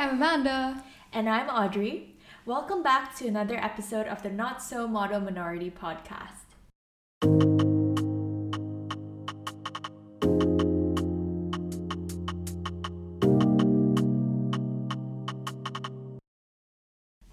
I'm Amanda. And I'm Audrey. Welcome back to another episode of the Not So Model Minority podcast.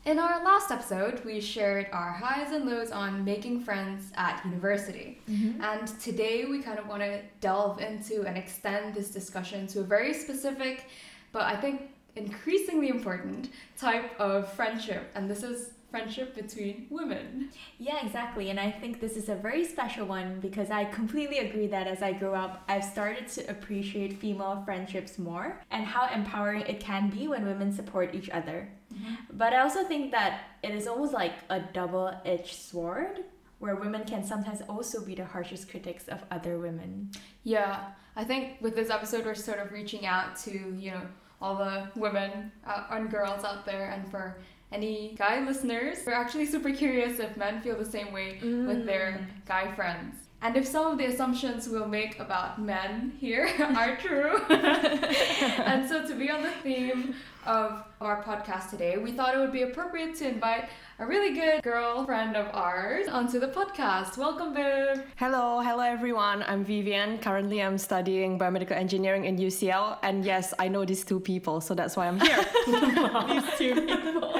In our last episode, we shared our highs and lows on making friends at university. Mm-hmm. And today we kind of want to delve into and extend this discussion to a very specific, but I think increasingly important type of friendship. And this is friendship between women. Yeah, exactly. And I think this is a very special one because I completely agree that as I grow up, I've started to appreciate female friendships more and how empowering it can be when women support each other. Mm-hmm. But I also think that it is almost like a double edged sword where women can sometimes also be the harshest critics of other women. Yeah, I think with this episode, we're sort of reaching out to, you know, all the women uh, and girls out there and for any guy listeners, we're actually super curious if men feel the same way with their guy friends. And if some of the assumptions we'll make about men here are true. and so, to be on the theme of our podcast today, we thought it would be appropriate to invite a really good girlfriend of ours onto the podcast. Welcome, Viv. Hello, hello everyone. I'm Vivian. Currently, I'm studying biomedical engineering in UCL, and yes, I know these two people, so that's why I'm here. These two people.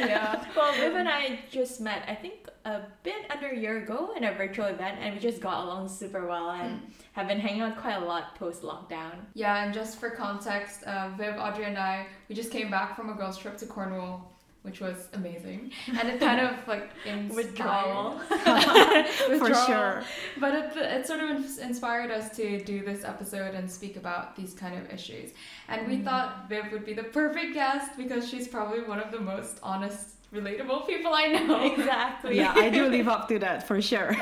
Yeah. well, Viv and I just met, I think, a bit under a year ago in a virtual event, and we just got along super well and have been hanging out quite a lot post lockdown. Yeah, and just for context, uh, Viv, Audrey, and I, we just came back from a girls' trip to Cornwall, which was amazing, and it kind of like inspired- Withdrawal. For sure. But it, it sort of inspired us to do this episode and speak about these kind of issues. And we mm. thought Viv would be the perfect guest because she's probably one of the most honest, relatable people I know. Exactly. Yeah, I do live up to that for sure.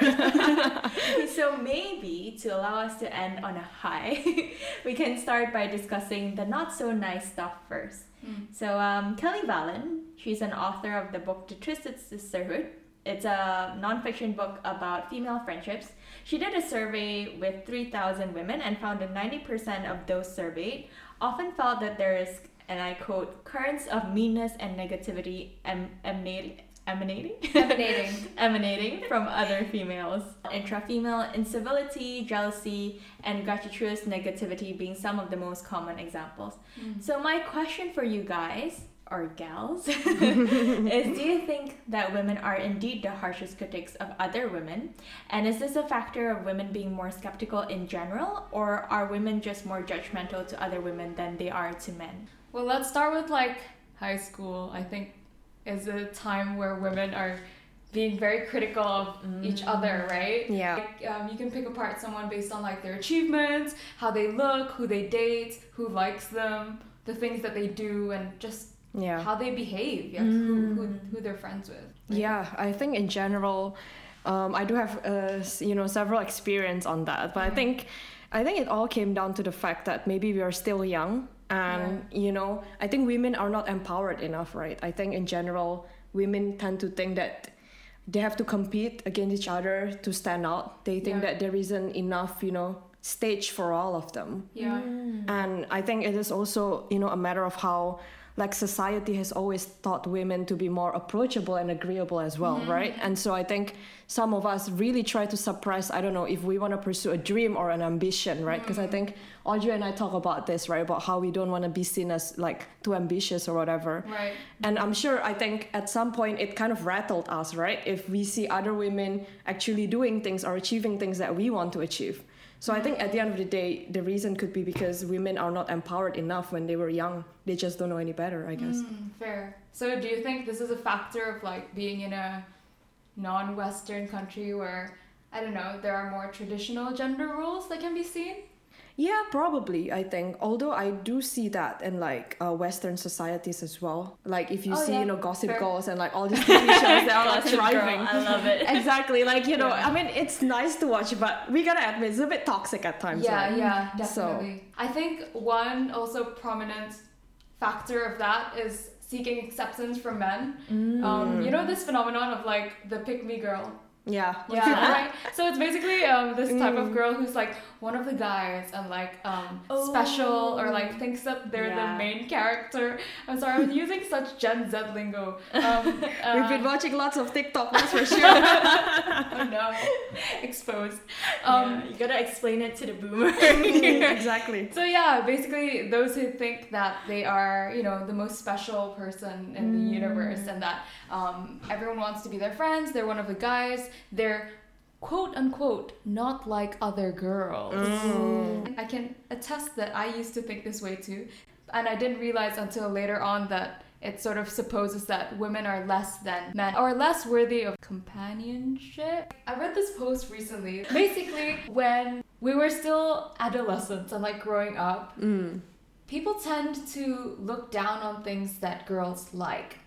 so maybe to allow us to end on a high, we can start by discussing the not so nice stuff first. Mm. So um, Kelly Valen, she's an author of the book The Twisted Sisterhood. It's a nonfiction book about female friendships. She did a survey with 3,000 women and found that 90% of those surveyed often felt that there is, and I quote, currents of meanness and negativity em- emanating, emanating? Emanating. emanating from other females. Intra-female incivility, jealousy, and gratuitous negativity being some of the most common examples. Mm. So my question for you guys, or gals, is do you think that women are indeed the harshest critics of other women? And is this a factor of women being more skeptical in general, or are women just more judgmental to other women than they are to men? Well, let's start with like high school. I think is a time where women are being very critical of each other, right? Yeah. Like, um, you can pick apart someone based on like their achievements, how they look, who they date, who likes them, the things that they do, and just Yeah. how they behave, yeah, who, who, who they're friends with. right? Yeah, I think in general, um, I do have uh, you know several experience on that, but I think I think it all came down to the fact that maybe we are still young, and you know I think women are not empowered enough, right? I think in general, women tend to think that they have to compete against each other to stand out. They think Yeah. that there isn't enough, you know, stage for all of them Yeah. Mm. and i think it is also you know a matter of how like society has always taught women to be more approachable and agreeable as well mm-hmm. right and so i think some of us really try to suppress i don't know if we want to pursue a dream or an ambition right because i mm-hmm. think audrey and i talk about this right about how we don't want to be seen as like too ambitious or whatever Right. and I'm sure, I think at some point it kind of rattled us, right? If we see other women actually doing things or achieving things that we want to achieve. So I think at the end of the day, the reason could be because women are not empowered enough when they were young. They just don't know any better, I guess. Mm, fair. So, do you think this is a factor of like being in a non-Western country where I don't know there are more traditional gender roles that can be seen? Yeah, probably, I think. Although I do see that in like uh, Western societies as well. Like if you Oh, see, yeah. you know, Gossip. Girls and like all these TV shows that are like Gossip Girl, thriving. I love it. exactly. Like, you know, Yeah. I mean, it's nice to watch, but we gotta admit, it's a bit toxic at times. Yeah, right? yeah, So- I think one also prominent factor of that is seeking acceptance from men. Um, you know this phenomenon of like the pick me girl. Yeah. Yeah, right. So it's basically um, this type of Mm. girl who's like one of the guys and like um, special or like thinks that they're Yeah. the main character. I'm sorry, I'm using such Gen Z lingo. Um, We've been uh, watching lots of TikTok, that's for sure. oh no, exposed. Um, yeah, you gotta explain it to the boomer. exactly. So yeah, basically those who think that they are, you know, the most special person in the universe and that um, everyone wants to be their friends, they're one of the guys, they're quote unquote not like other girls. I can attest that I used to think this way too. And I didn't realize until later on that it sort of supposes that women are less than men or less worthy of companionship. I read this post recently. Basically, when we were still adolescents and like growing up, Mm. people tend to look down on things that girls like.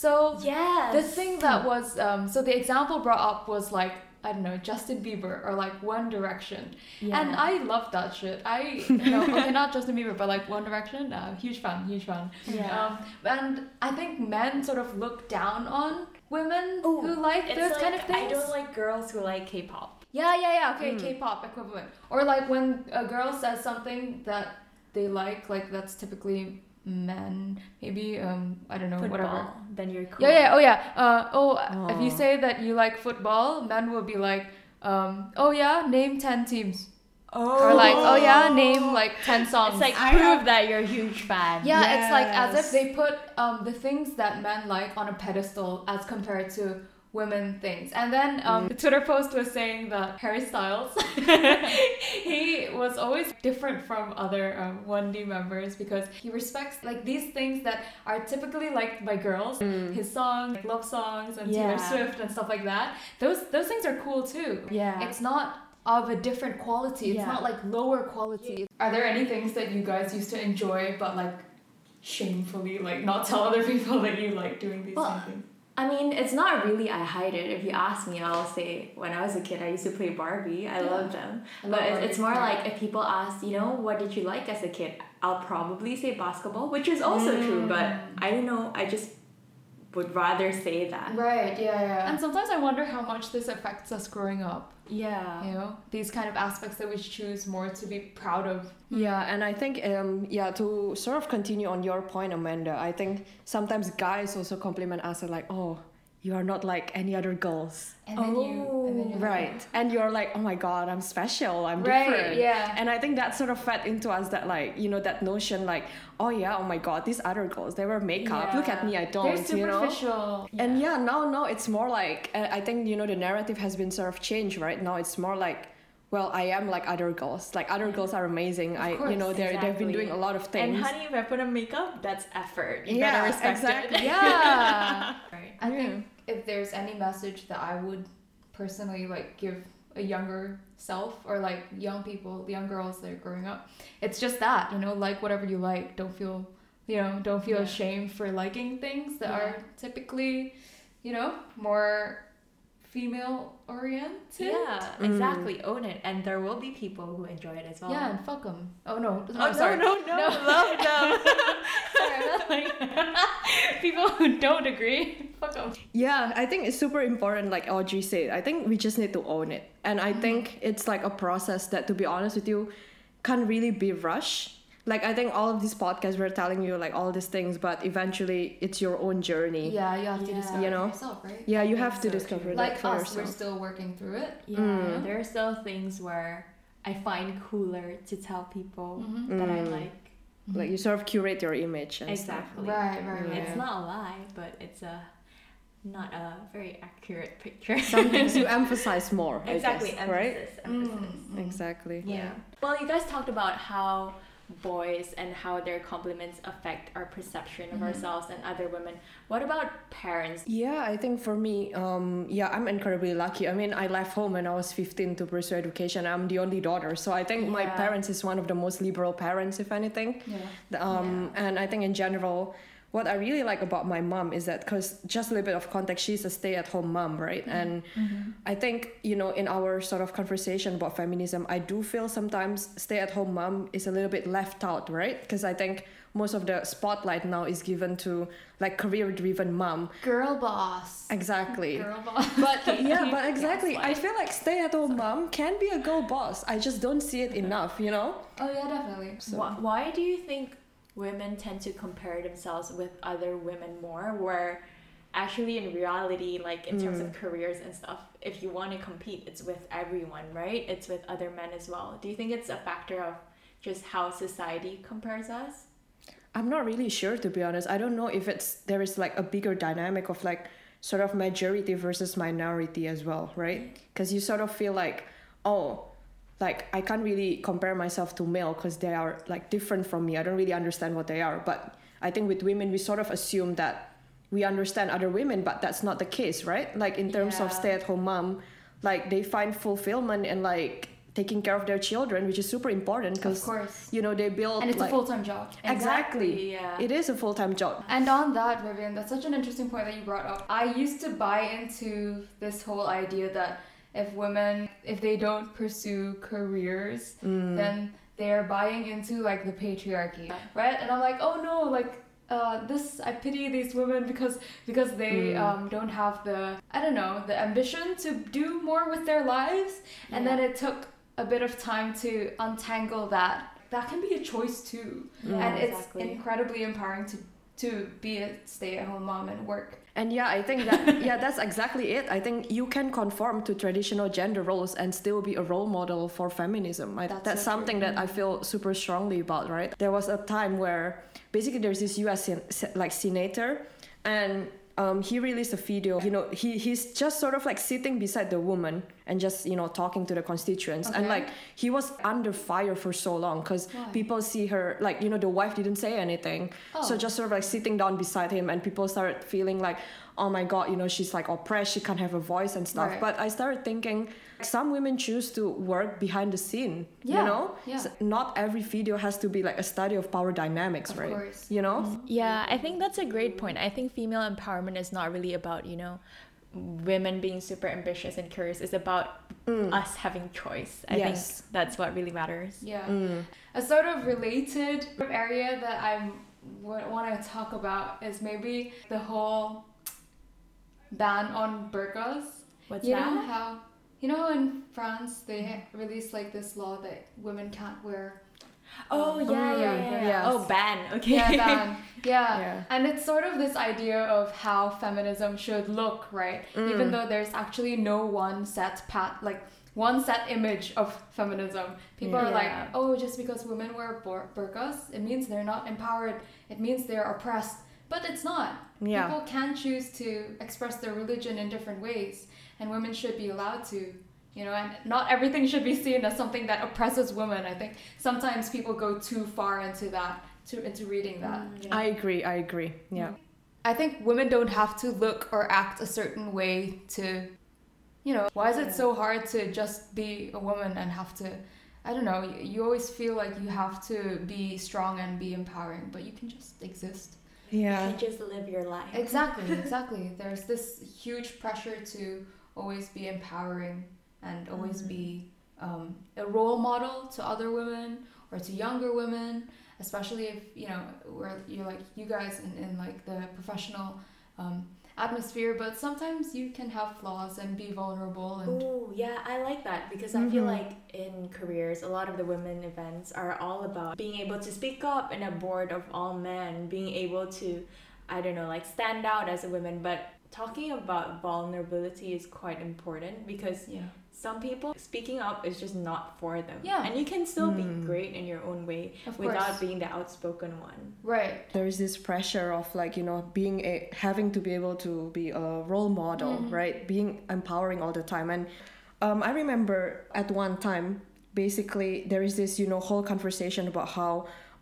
So yes. the thing that was um, so the example brought up was like I don't know Justin Bieber or like One Direction, Yeah. and I love that shit. I you know okay not Justin Bieber but like One Direction, uh, huge fan, huge fan. Yeah. Um, and I think men sort of look down on women Ooh, who like those like, kind of things. I don't like girls who like K-pop. Yeah, yeah, yeah. Okay, Mm. K-pop equivalent. Or like when a girl says something that they like, like that's typically men. Maybe um, I don't know, Football. whatever. Then you're cool. Yeah, yeah. Oh, yeah. Uh, oh, if you say that you like football, men will be like, um, oh yeah, name ten teams. Oh. Or like, oh yeah, name like ten songs. It's like I prove have- that you're a huge fan. Yeah, it's like as if they put um, the things that men like on a pedestal as compared to women things. And then um, the Twitter post was saying that Harry Styles, he was always different from other um, 1D members because he respects like these things that are typically liked by girls. His songs, like love songs and Yeah. Taylor Swift and stuff like that. Those those things are cool too. Yeah. It's not of a different quality. It's Yeah. not like lower quality. Are there any things that you guys used to enjoy but like shamefully like not tell other people that you like doing these Well, things? I mean, it's not really I hide it. If you ask me, I'll say when I was a kid, I used to play Barbie. I Yeah. love them. I love but it's, Barbie. it's more like if people ask, you know, what did you like as a kid? I'll probably say basketball, which is also true. But Mm. I don't know. I just would rather say that. Right, yeah, yeah. And sometimes I wonder how much this affects us growing up. Yeah. You know, these kind of aspects that we choose more to be proud of. Yeah, and I think um yeah to sort of continue on your point, Amanda. I think sometimes guys also compliment us and like, oh, you are not like any other girls, And then you, and then you're like, right? And you're like, oh my god, I'm special, I'm Right, different. yeah. And I think that sort of fed into us that like you know that notion like, oh yeah, oh my god, these other girls they wear makeup. Look at me, I don't. They're you know. superficial. And yeah, now no, it's more like uh, I think you know the narrative has been sort of changed right now. It's more like, well, I am like other girls. Like other girls are amazing. I you know course, they they've been doing a lot of things. And honey, if I put on makeup, that's effort. You Yeah, better respect exactly. it. Yeah. Right. I think if there's any message that I would personally like give a younger self or like young people, young girls that are growing up, it's just that, you know, like whatever you like. Don't feel, you know, don't feel Yeah. ashamed for liking things that Yeah. are typically, you know, more female oriented. Yeah, mm. exactly. Own it, and there will be people who enjoy it as well. Yeah, and fuck them. Oh no, oh, no, Oh, sorry. no, no, no, love them. sorry, like people who don't agree. Fuck them. Yeah, I think it's super important, like Audrey said. I think we just need to own it. And I mm-hmm. think it's like a process that, to be honest with you, can't really be rushed. Like, I think all of these podcasts were telling you, like, all these things, but eventually it's your own journey. Yeah, you have to Yeah. discover You know? yourself, right? Yeah, you I have to so, discover too. that Like for us, we're still working through it. Yeah, Mm. there are still things where I find cooler to tell people Mhm. that I Mm. like. Like, you sort of curate your image and stuff. Exactly. Right, right, right. It's not a lie, but it's a not a very accurate picture. Some things you emphasize more, I exactly, guess, right? emphasis, emphasis. Mm. Exactly. Yeah. Well, you guys talked about how boys and how their compliments affect our perception of Mhm. ourselves and other women. What about parents? Yeah, I think for me, um, yeah, I'm incredibly lucky. I mean, I left home when I was 15 to pursue education. I'm the only daughter, so I think my parents is one of the most liberal parents, if anything. Yeah. Um, And I think in general, what I really like about my mom is that because just a little bit of context, she's a stay-at-home mom, right? Mm-hmm. And mm-hmm. I think you know, in our sort of conversation about feminism, I do feel sometimes stay-at-home mom is a little bit left out, right? Because I think most of the spotlight now is given to like career driven mom. Girl boss. exactly. Girl boss. but yeah but exactly. I feel like stay at home mom can be a girl boss. I just don't see it enough you know? Oh yeah, definitely. so Why, why do you think women tend to compare themselves with other women more? Where actually, in reality, like in terms of mm. careers and stuff, if you want to compete, it's with everyone, right? It's with other men as well. Do you think it's a factor of just how society compares us? I'm not really sure to be honest. I don't know if it's there is like a bigger dynamic of like sort of majority versus minority as well, right? Mm. Because you sort of feel like, oh, like I can't really compare myself to male because they are like different from me. I don't really understand what they are. But I think with women we sort of assume that we understand other women, but that's not the case, right? Like in terms of stay at home mom, like they find fulfillment in like taking care of their children, which is super important Of because you know they build And it's like, a full time job. Exactly. Yeah. it is a full time job. And on that, Vivian, that's such an interesting point that you brought up. I used to buy into this whole idea that if women, if they don't pursue careers, Mm. then they're buying into like the patriarchy, right? And I'm like, oh no, like. Uh, this I pity these women because because they Mm. um, don't have the I don't know the ambition to do more with their lives, and then it took a bit of time to untangle that. That can be a choice too, Yeah, and it's exactly. incredibly empowering to to be a stay-at-home mom and work. And yeah, I think that yeah, that's exactly it. I think you can conform to traditional gender roles and still be a role model for feminism. I, That's that's so something true. that I feel super strongly about. Right? There was a time where basically there's this U.S. sen- like senator, and um, he released a video. You know, he he's just sort of like sitting beside the woman and just you know talking to the constituents, and like he was under fire for so long because people see her like you know the wife didn't say anything, so Oh. just sort of like sitting down beside him and people started feeling like oh my god you know she's like oppressed she can't have a voice and stuff Right. but i started thinking some women choose to work behind the scene Yeah, you know yeah. So not every video has to be like a study of power dynamics Of right course. you know Yeah, I think that's a great point. I think female empowerment is not really about, you know, women being super ambitious and curious. It's about us having choice. I Yes. think that's what really matters. Yeah. Mm. A sort of related area that I would want to talk about is maybe the whole ban on burqas. What's you that? know how you know in France they released like this law that women can't wear Oh Um, yeah, yeah, yeah. yeah. yes. Oh ban. Okay. yeah ban yeah. Yeah. and it's sort of this idea of how feminism should look right Mm. even though there's actually no one set pat like one set image of feminism people are like oh just because women wear bur- burqas it means they're not empowered it means they're oppressed but it's not Yeah. people can choose to express their religion in different ways and women should be allowed to you know and not everything should be seen as something that oppresses women i think sometimes people go too far into that to into reading that mm, you know? i agree i agree yeah I think women don't have to look or act a certain way to, you know, why is it so hard to just be a woman and have to, I don't know, you, you always feel like you have to be strong and be empowering, but you can just exist. Yeah You just live your life. Exactly, exactly. There's this huge pressure to always be empowering and always be um, a role model to other women or to younger women, especially if you know where you're like you guys in, in like the professional um, atmosphere. But sometimes you can have flaws and be vulnerable and Oh yeah, I like that because I feel Mhm. like in careers, a lot of the women events are all about being able to speak up in a board of all men, being able to, I don't know, like stand out as a woman. But talking about vulnerability is quite important because yeah. Some people speaking up is just not for them. Yeah. and you can still be Mm. great in your own way Of without course. being the outspoken one. Right. there is this pressure of like you know being a having to be able to be a role model Mhm. right being empowering all the time and um, i remember at one time basically there is this you know whole conversation about how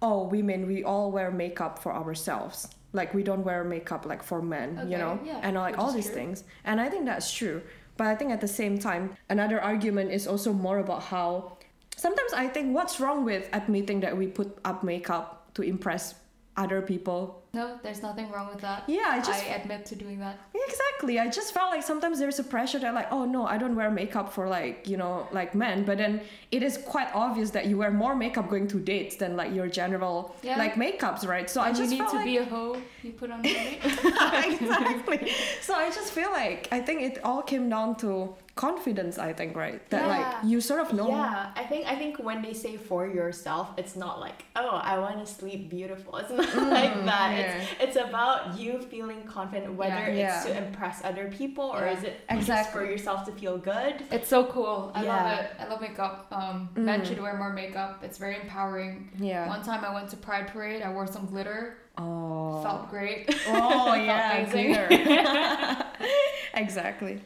oh women we all wear makeup for ourselves like we don't wear makeup like for men Okay, you know yeah, and like all these true. things and i think that's true but i think at the same time another argument is also more about how sometimes I think what's wrong with admitting that we put up makeup to impress other people No, there's nothing wrong with that. Yeah, I just I admit to doing that. Exactly. I just felt like sometimes there's a pressure that like, oh no, I don't wear makeup for like, you know, like men. But then it is quite obvious that you wear more makeup going to dates than like your general Yeah. like makeups, right? So I And you just need felt to like be a hoe. You put on makeup. exactly. So I just feel like I think it all came down to confidence, I think, right? That Yeah. like you sort of know Yeah, I think I think when they say for yourself, it's not like oh I want to sleep beautiful. It's not mm, like that. It's it's about you feeling confident whether Yeah. it's Yeah. to impress other people or Yeah. is it just Exactly. for yourself to feel good. It's so cool. I love it. I love makeup. Um, Men Mm. should wear more makeup. It's very empowering. Yeah. One time I went to Pride Parade. I wore some glitter. Oh. Felt great. Oh yeah, glitter. exactly.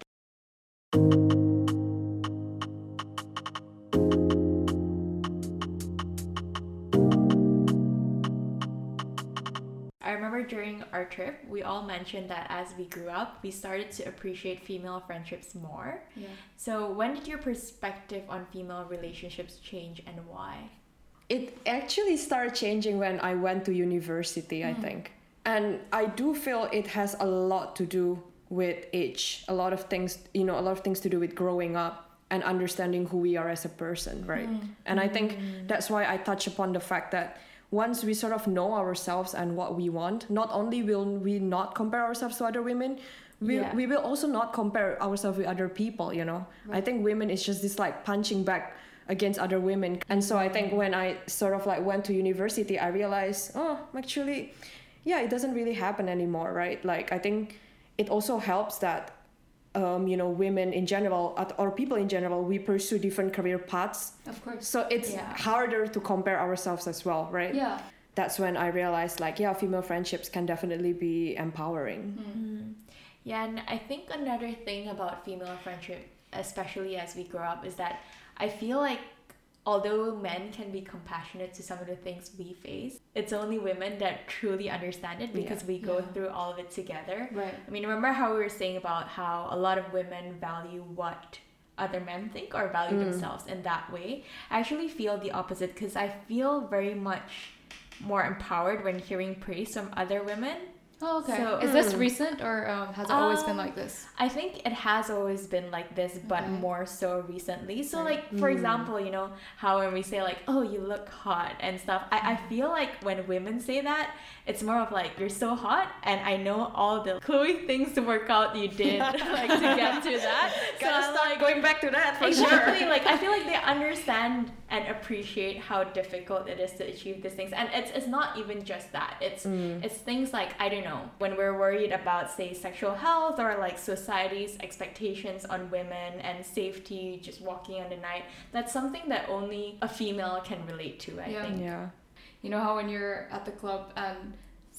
Remember during our trip, we all mentioned that as we grew up, we started to appreciate female friendships more. Yeah. So, when did your perspective on female relationships change and why? It actually started changing when I went to university, I mm-hmm. think. And I do feel it has a lot to do with age. A lot of things, you know, a lot of things to do with growing up and understanding who we are as a person, right? Mm-hmm. And I think mm-hmm. that's why I touch upon the fact that once we sort of know ourselves and what we want, not only will we not compare ourselves to other women, we, Yeah. we will also not compare ourselves with other people, you know? I think women is just this like punching back against other women. And so I think when I sort of like went to university, I realized, oh, actually, yeah, it doesn't really happen anymore, right? Like I think it also helps that um, you know, women in general or people in general, we pursue different career paths. Of course. So it's Yeah. harder to compare ourselves as well, right? Yeah. That's when I realized like, yeah, female friendships can definitely be empowering. Mm. Yeah, and I think another thing about female friendship, especially as we grow up, is that I feel like although men can be compassionate to some of the things we face, it's only women that truly understand it because Yeah. we go Yeah. through all of it together. Right. I mean, remember how we were saying about how a lot of women value what other men think or value Mm. themselves in that way? I actually feel the opposite because I feel very much more empowered when hearing praise from other women Oh, okay. So- Is this Mm. recent or um, has it always been Um, like this? I think it has always been like this, but Okay. more so recently. So, Right. like for Mm. example, you know how when we say like, "Oh, you look hot" and stuff, I, I feel like when women say that, it's more of like, "You're so hot," and I know all the Chloe Ting's to work out you did like to get to that. so Gotta I'm start like, going back to that for sure. exactly like i feel like they understand and appreciate how difficult it is to achieve these things and it's it's not even just that it's Mm. it's things like i don't know when we're worried about say sexual health or like society's expectations on women and safety just walking on the night that's something that only a female can relate to i Yeah. think Yeah. You know how when you're at the club and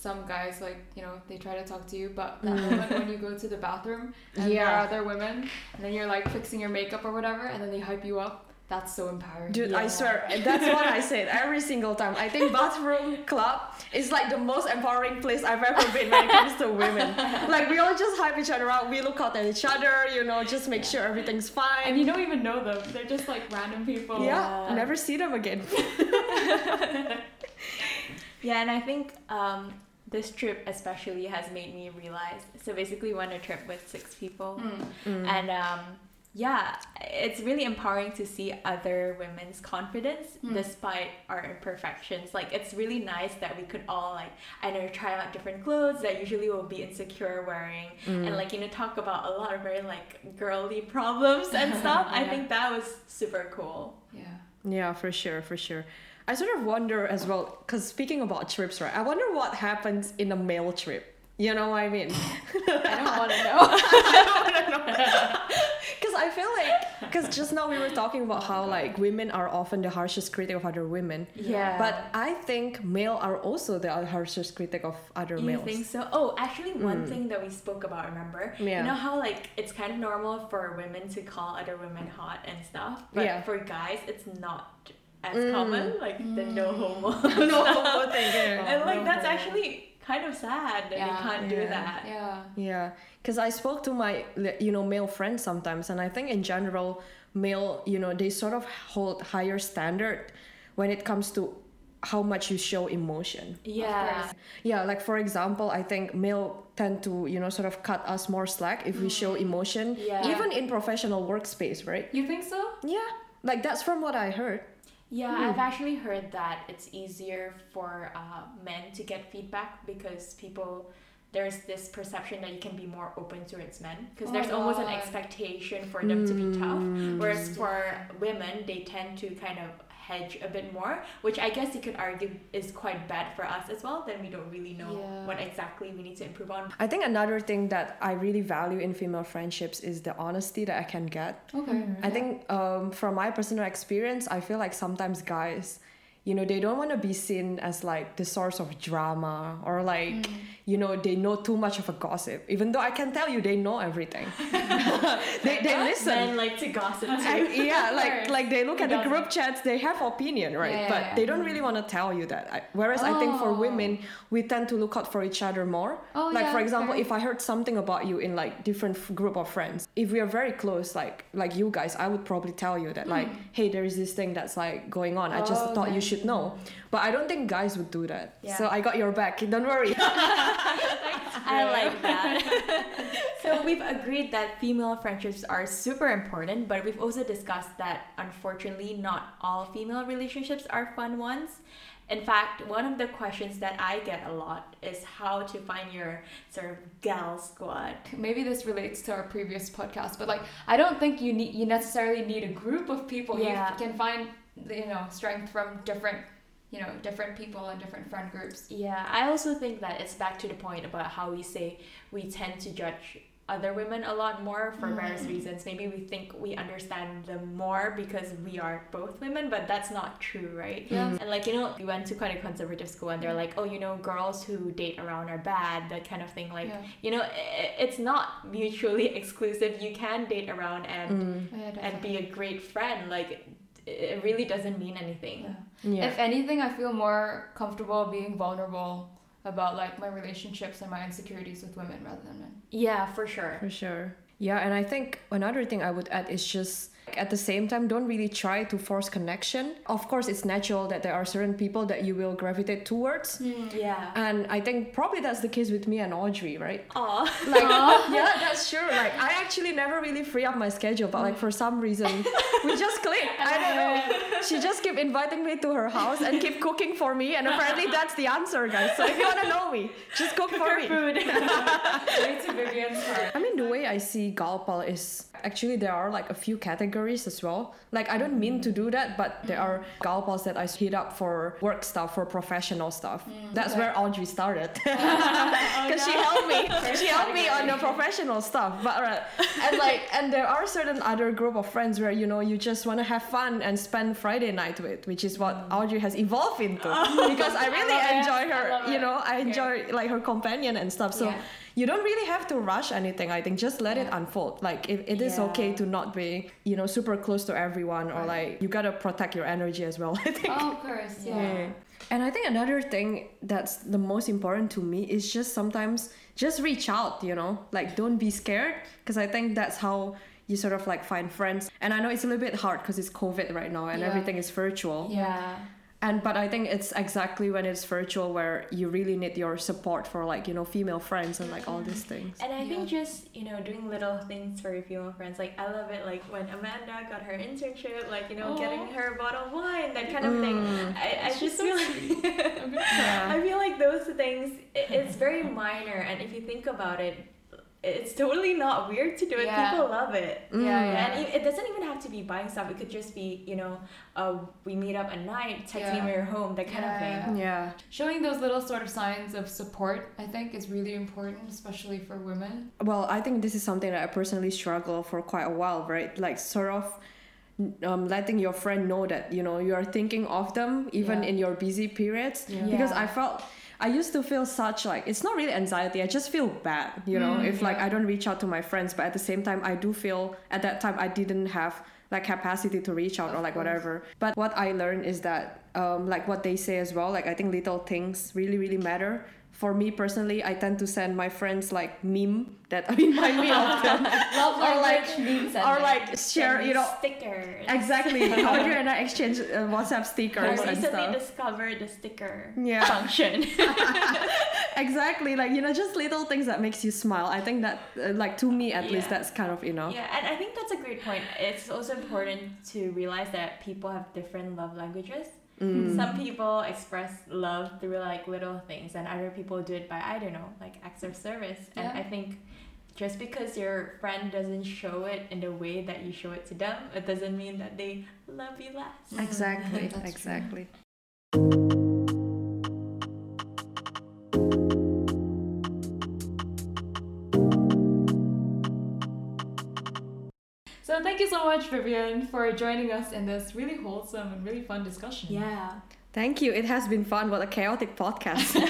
some guys like you know they try to talk to you, but that Mm. moment when you go to the bathroom and there Yeah. are other women, and then you're like fixing your makeup or whatever, and then they hype you up. That's so empowering. Dude, I swear, that's what I said every single time. I think bathroom club is like the most empowering place I've ever been when it comes to women. Like we all just hype each other up. We look out at each other, you know, just make sure everything's fine. and you don't even know them. They're just like random people. yeah, Yeah. never see them again. Yeah, and I think um, this trip especially has made me realize. So basically, we went on a trip with six people, Mm. and um, yeah, it's really empowering to see other women's confidence Mm. despite our imperfections. Like it's really nice that we could all like I know try out different clothes that usually we'll be insecure wearing, Mm. and like you know talk about a lot of very like girly problems and stuff. I think that was super cool. Yeah. Yeah, for sure, for sure. I sort of wonder as well, because speaking about trips, right? I wonder what happens in a male trip. You know what I mean? I don't want to know. Because I feel like, because just now we were talking about how like women are often the harshest critic of other women. Yeah. But I think male are also the harshest critic of other You males. think so? Oh, actually, one Mm. thing that we spoke about, remember? Yeah. You know how like it's kind of normal for women to call other women hot and stuff, but Yeah. for guys, it's not as Mm. common. Like the no homo. no homo thing. And like no that's homo. actually kind of sad that you can't do that. Yeah. Yeah, because I spoke to my you know male friends sometimes, and I think in general, male you know they sort of hold higher standard when it comes to how much you show emotion. Yeah. Yeah, like for example, I think male tend to, you know, sort of cut us more slack if we show mm. emotion. Yeah. Even in professional workspace, right? You think so? Yeah. Like that's from what I heard. Yeah, I've actually heard that it's easier for uh, men to get feedback because people there's this perception that you can be more open towards men. Because Oh there's my almost an expectation for them to be tough whereas for women they tend to kind of hedge a bit more which i guess you could argue is quite bad for us as well then we don't really know Yeah. what exactly we need to improve on I think another thing that I really value in female friendships is the honesty that I can get. Okay. I think um, from my personal experience, I feel like sometimes guys, you know, they don't want to be seen as like the source of drama or like, mm. you know, they know too much of a gossip. Even though I can tell you they know everything. they, they listen. men like to gossip yeah, like like they look at the group chats, they have opinion, right? Yeah, but yeah. they don't really want to tell you that. I, whereas I think for Oh. women, we tend to look out for each other more. Oh, like for example, if I heard something about you in like different f- group of friends, if we are very close, like like you guys, I would probably tell you that like, mm. hey, there is this thing that's like going on. I just. Oh, thought you okay. Should know. But I don't think guys would do that. Yeah. So I got your back. Don't worry. I like that. so we've agreed that female friendships are super important, but we've also discussed that unfortunately not all female relationships are fun ones. In fact, one of the questions that I get a lot is how to find your sort of gal squad. Maybe this relates to our previous podcast, but like I don't think you need you necessarily need a group of people. Yeah. You can find you know strength from different you know different people and different friend groups. Yeah, I also think that it's back to the point about how we say we tend to judge other women a lot more for various reasons. Maybe we think we understand them more because we are both women, but that's not true, right? Yeah. And like, you know, we went to quite a conservative school and they're like, oh, you know, girls who date around are bad, that kind of thing. Like, Yeah. you know, i- it's not mutually exclusive. You can date around and Mm. Yeah, and be a great friend. Like, it- it really doesn't mean anything. Yeah. Yeah. If anything, I feel more comfortable being vulnerable about like my relationships and my insecurities with women rather than men. Yeah, for sure. For sure. Yeah, and I think another thing I would add is just at the same time, don't really try to force connection. Of course, it's natural that there are certain people that you will gravitate towards. Mm, yeah. And I think probably that's the case with me and Audrey, right? Aw. Like, yeah, that's true. Like, I actually never really free up my schedule, but like for some reason, we just click. I don't know. She just keep inviting me to her house and keep cooking for me, and apparently that's the answer, guys. So if you wanna know me, just cook for me. Food. Way to Vivian's heart. I mean, the way I see Galpal is actually there are like a few categories as well. Like, I don't mean to do that, but there are Galpals that I hit up for work stuff, for professional stuff. That's okay. where Audrey started. Because she helped me. She helped me on the professional stuff. But, uh, and like, and there are certain other group of friends where, you know, you just want to have fun and spend Friday night with, which is what Audrey has evolved into. Because I really it. enjoy I her, you it. know, I enjoy like her companion and stuff. So, Yeah. You don't really have to rush anything i think just let it unfold like it, it is Yeah. okay to not be you know super close to everyone or like you gotta protect your energy as well i think Oh, of course, yeah. Yeah. and i think another thing that's the most important to me is just sometimes just reach out you know like don't be scared because i think that's how you sort of like find friends and i know it's a little bit hard because it's covid right now and Yeah. everything is virtual Yeah. And but i think it's exactly when it's virtual where you really need your support for like you know female friends and like all these mm-hmm. things And I think just, you know, doing little things for your female friends. Like, I love it, like, when Amanda got her internship, like, you know, Aw. getting her a bottle of wine, that kind of thing. Mm. I, I just so feel like, Yeah. I feel like those things, i- it's very minor. And if you think about it, it's totally not weird to do it. Yeah. People love it. Yeah, yeah. And it, it doesn't even have to be buying stuff. It could just be, you know, uh, we meet up at night, text me Yeah. when you're home, that kind Yeah, of thing. yeah. yeah Showing those little sort of signs of support, I think, is really important, especially for women. Well, I think this is something that I personally struggle for quite a while, right? Like sort of um, letting your friend know that you know you are thinking of them even Yeah. in your busy periods. Yeah. Because Yeah. I felt I used to feel such like it's not really anxiety. I just feel bad, you know, Mm, if like yeah. I don't reach out to my friends. But at the same time, I do feel at that time I didn't have like capacity to reach out Of or like course. whatever. But what I learned is that um, like what they say as well, like I think little things really really matter. For me personally, I tend to send my friends like meme that remind me of them. Love Or like- means or like share, you know, stickers. exactly. But Audrey and I exchange uh, WhatsApp I stickers and recently stuff. discovered the sticker Yeah. function. exactly like you know just little things that makes you smile i think that uh, like to me at least that's kind of you know Yeah, and I think that's a great point. It's also important to realize that people have different love languages. Mm. Some people express love through like little things, and other people do it by I don't know, like acts of service. And Yeah. I think just because your friend doesn't show it in the way that you show it to them, it doesn't mean that they love you less. exactly exactly. true. So thank you so much, Vivian, for joining us in this really wholesome and really fun discussion. Yeah. thank you it has been fun what a chaotic podcast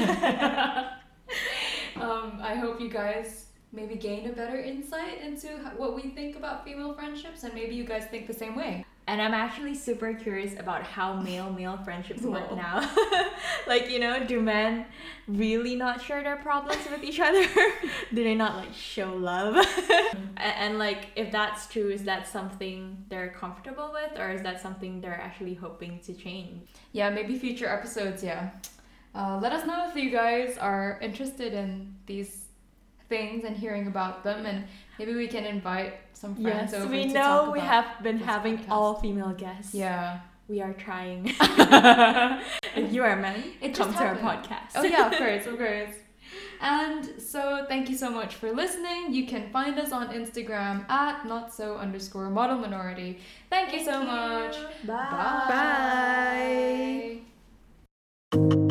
um, I hope you guys maybe gain a better insight into what we think about female friendships, and maybe you guys think the same way. And I'm actually super curious about how male male friendships work Whoa. now. like, you know, do men really not share their problems with each other? do they not like show love? and, and like, if that's true, is that something they're comfortable with, or is that something they're actually hoping to change? Yeah, maybe future episodes. Yeah, uh, let us know if you guys are interested in these things and hearing about them, and maybe we can invite some friends Yes, over we to know we have been having podcast. all female guests. Yeah. We are trying. if you are a man, It come just to our podcast. Oh yeah, of course, of course. And so thank you so much for listening. You can find us on Instagram at not so underscore model minority. Thank, you so much. Bye. Bye.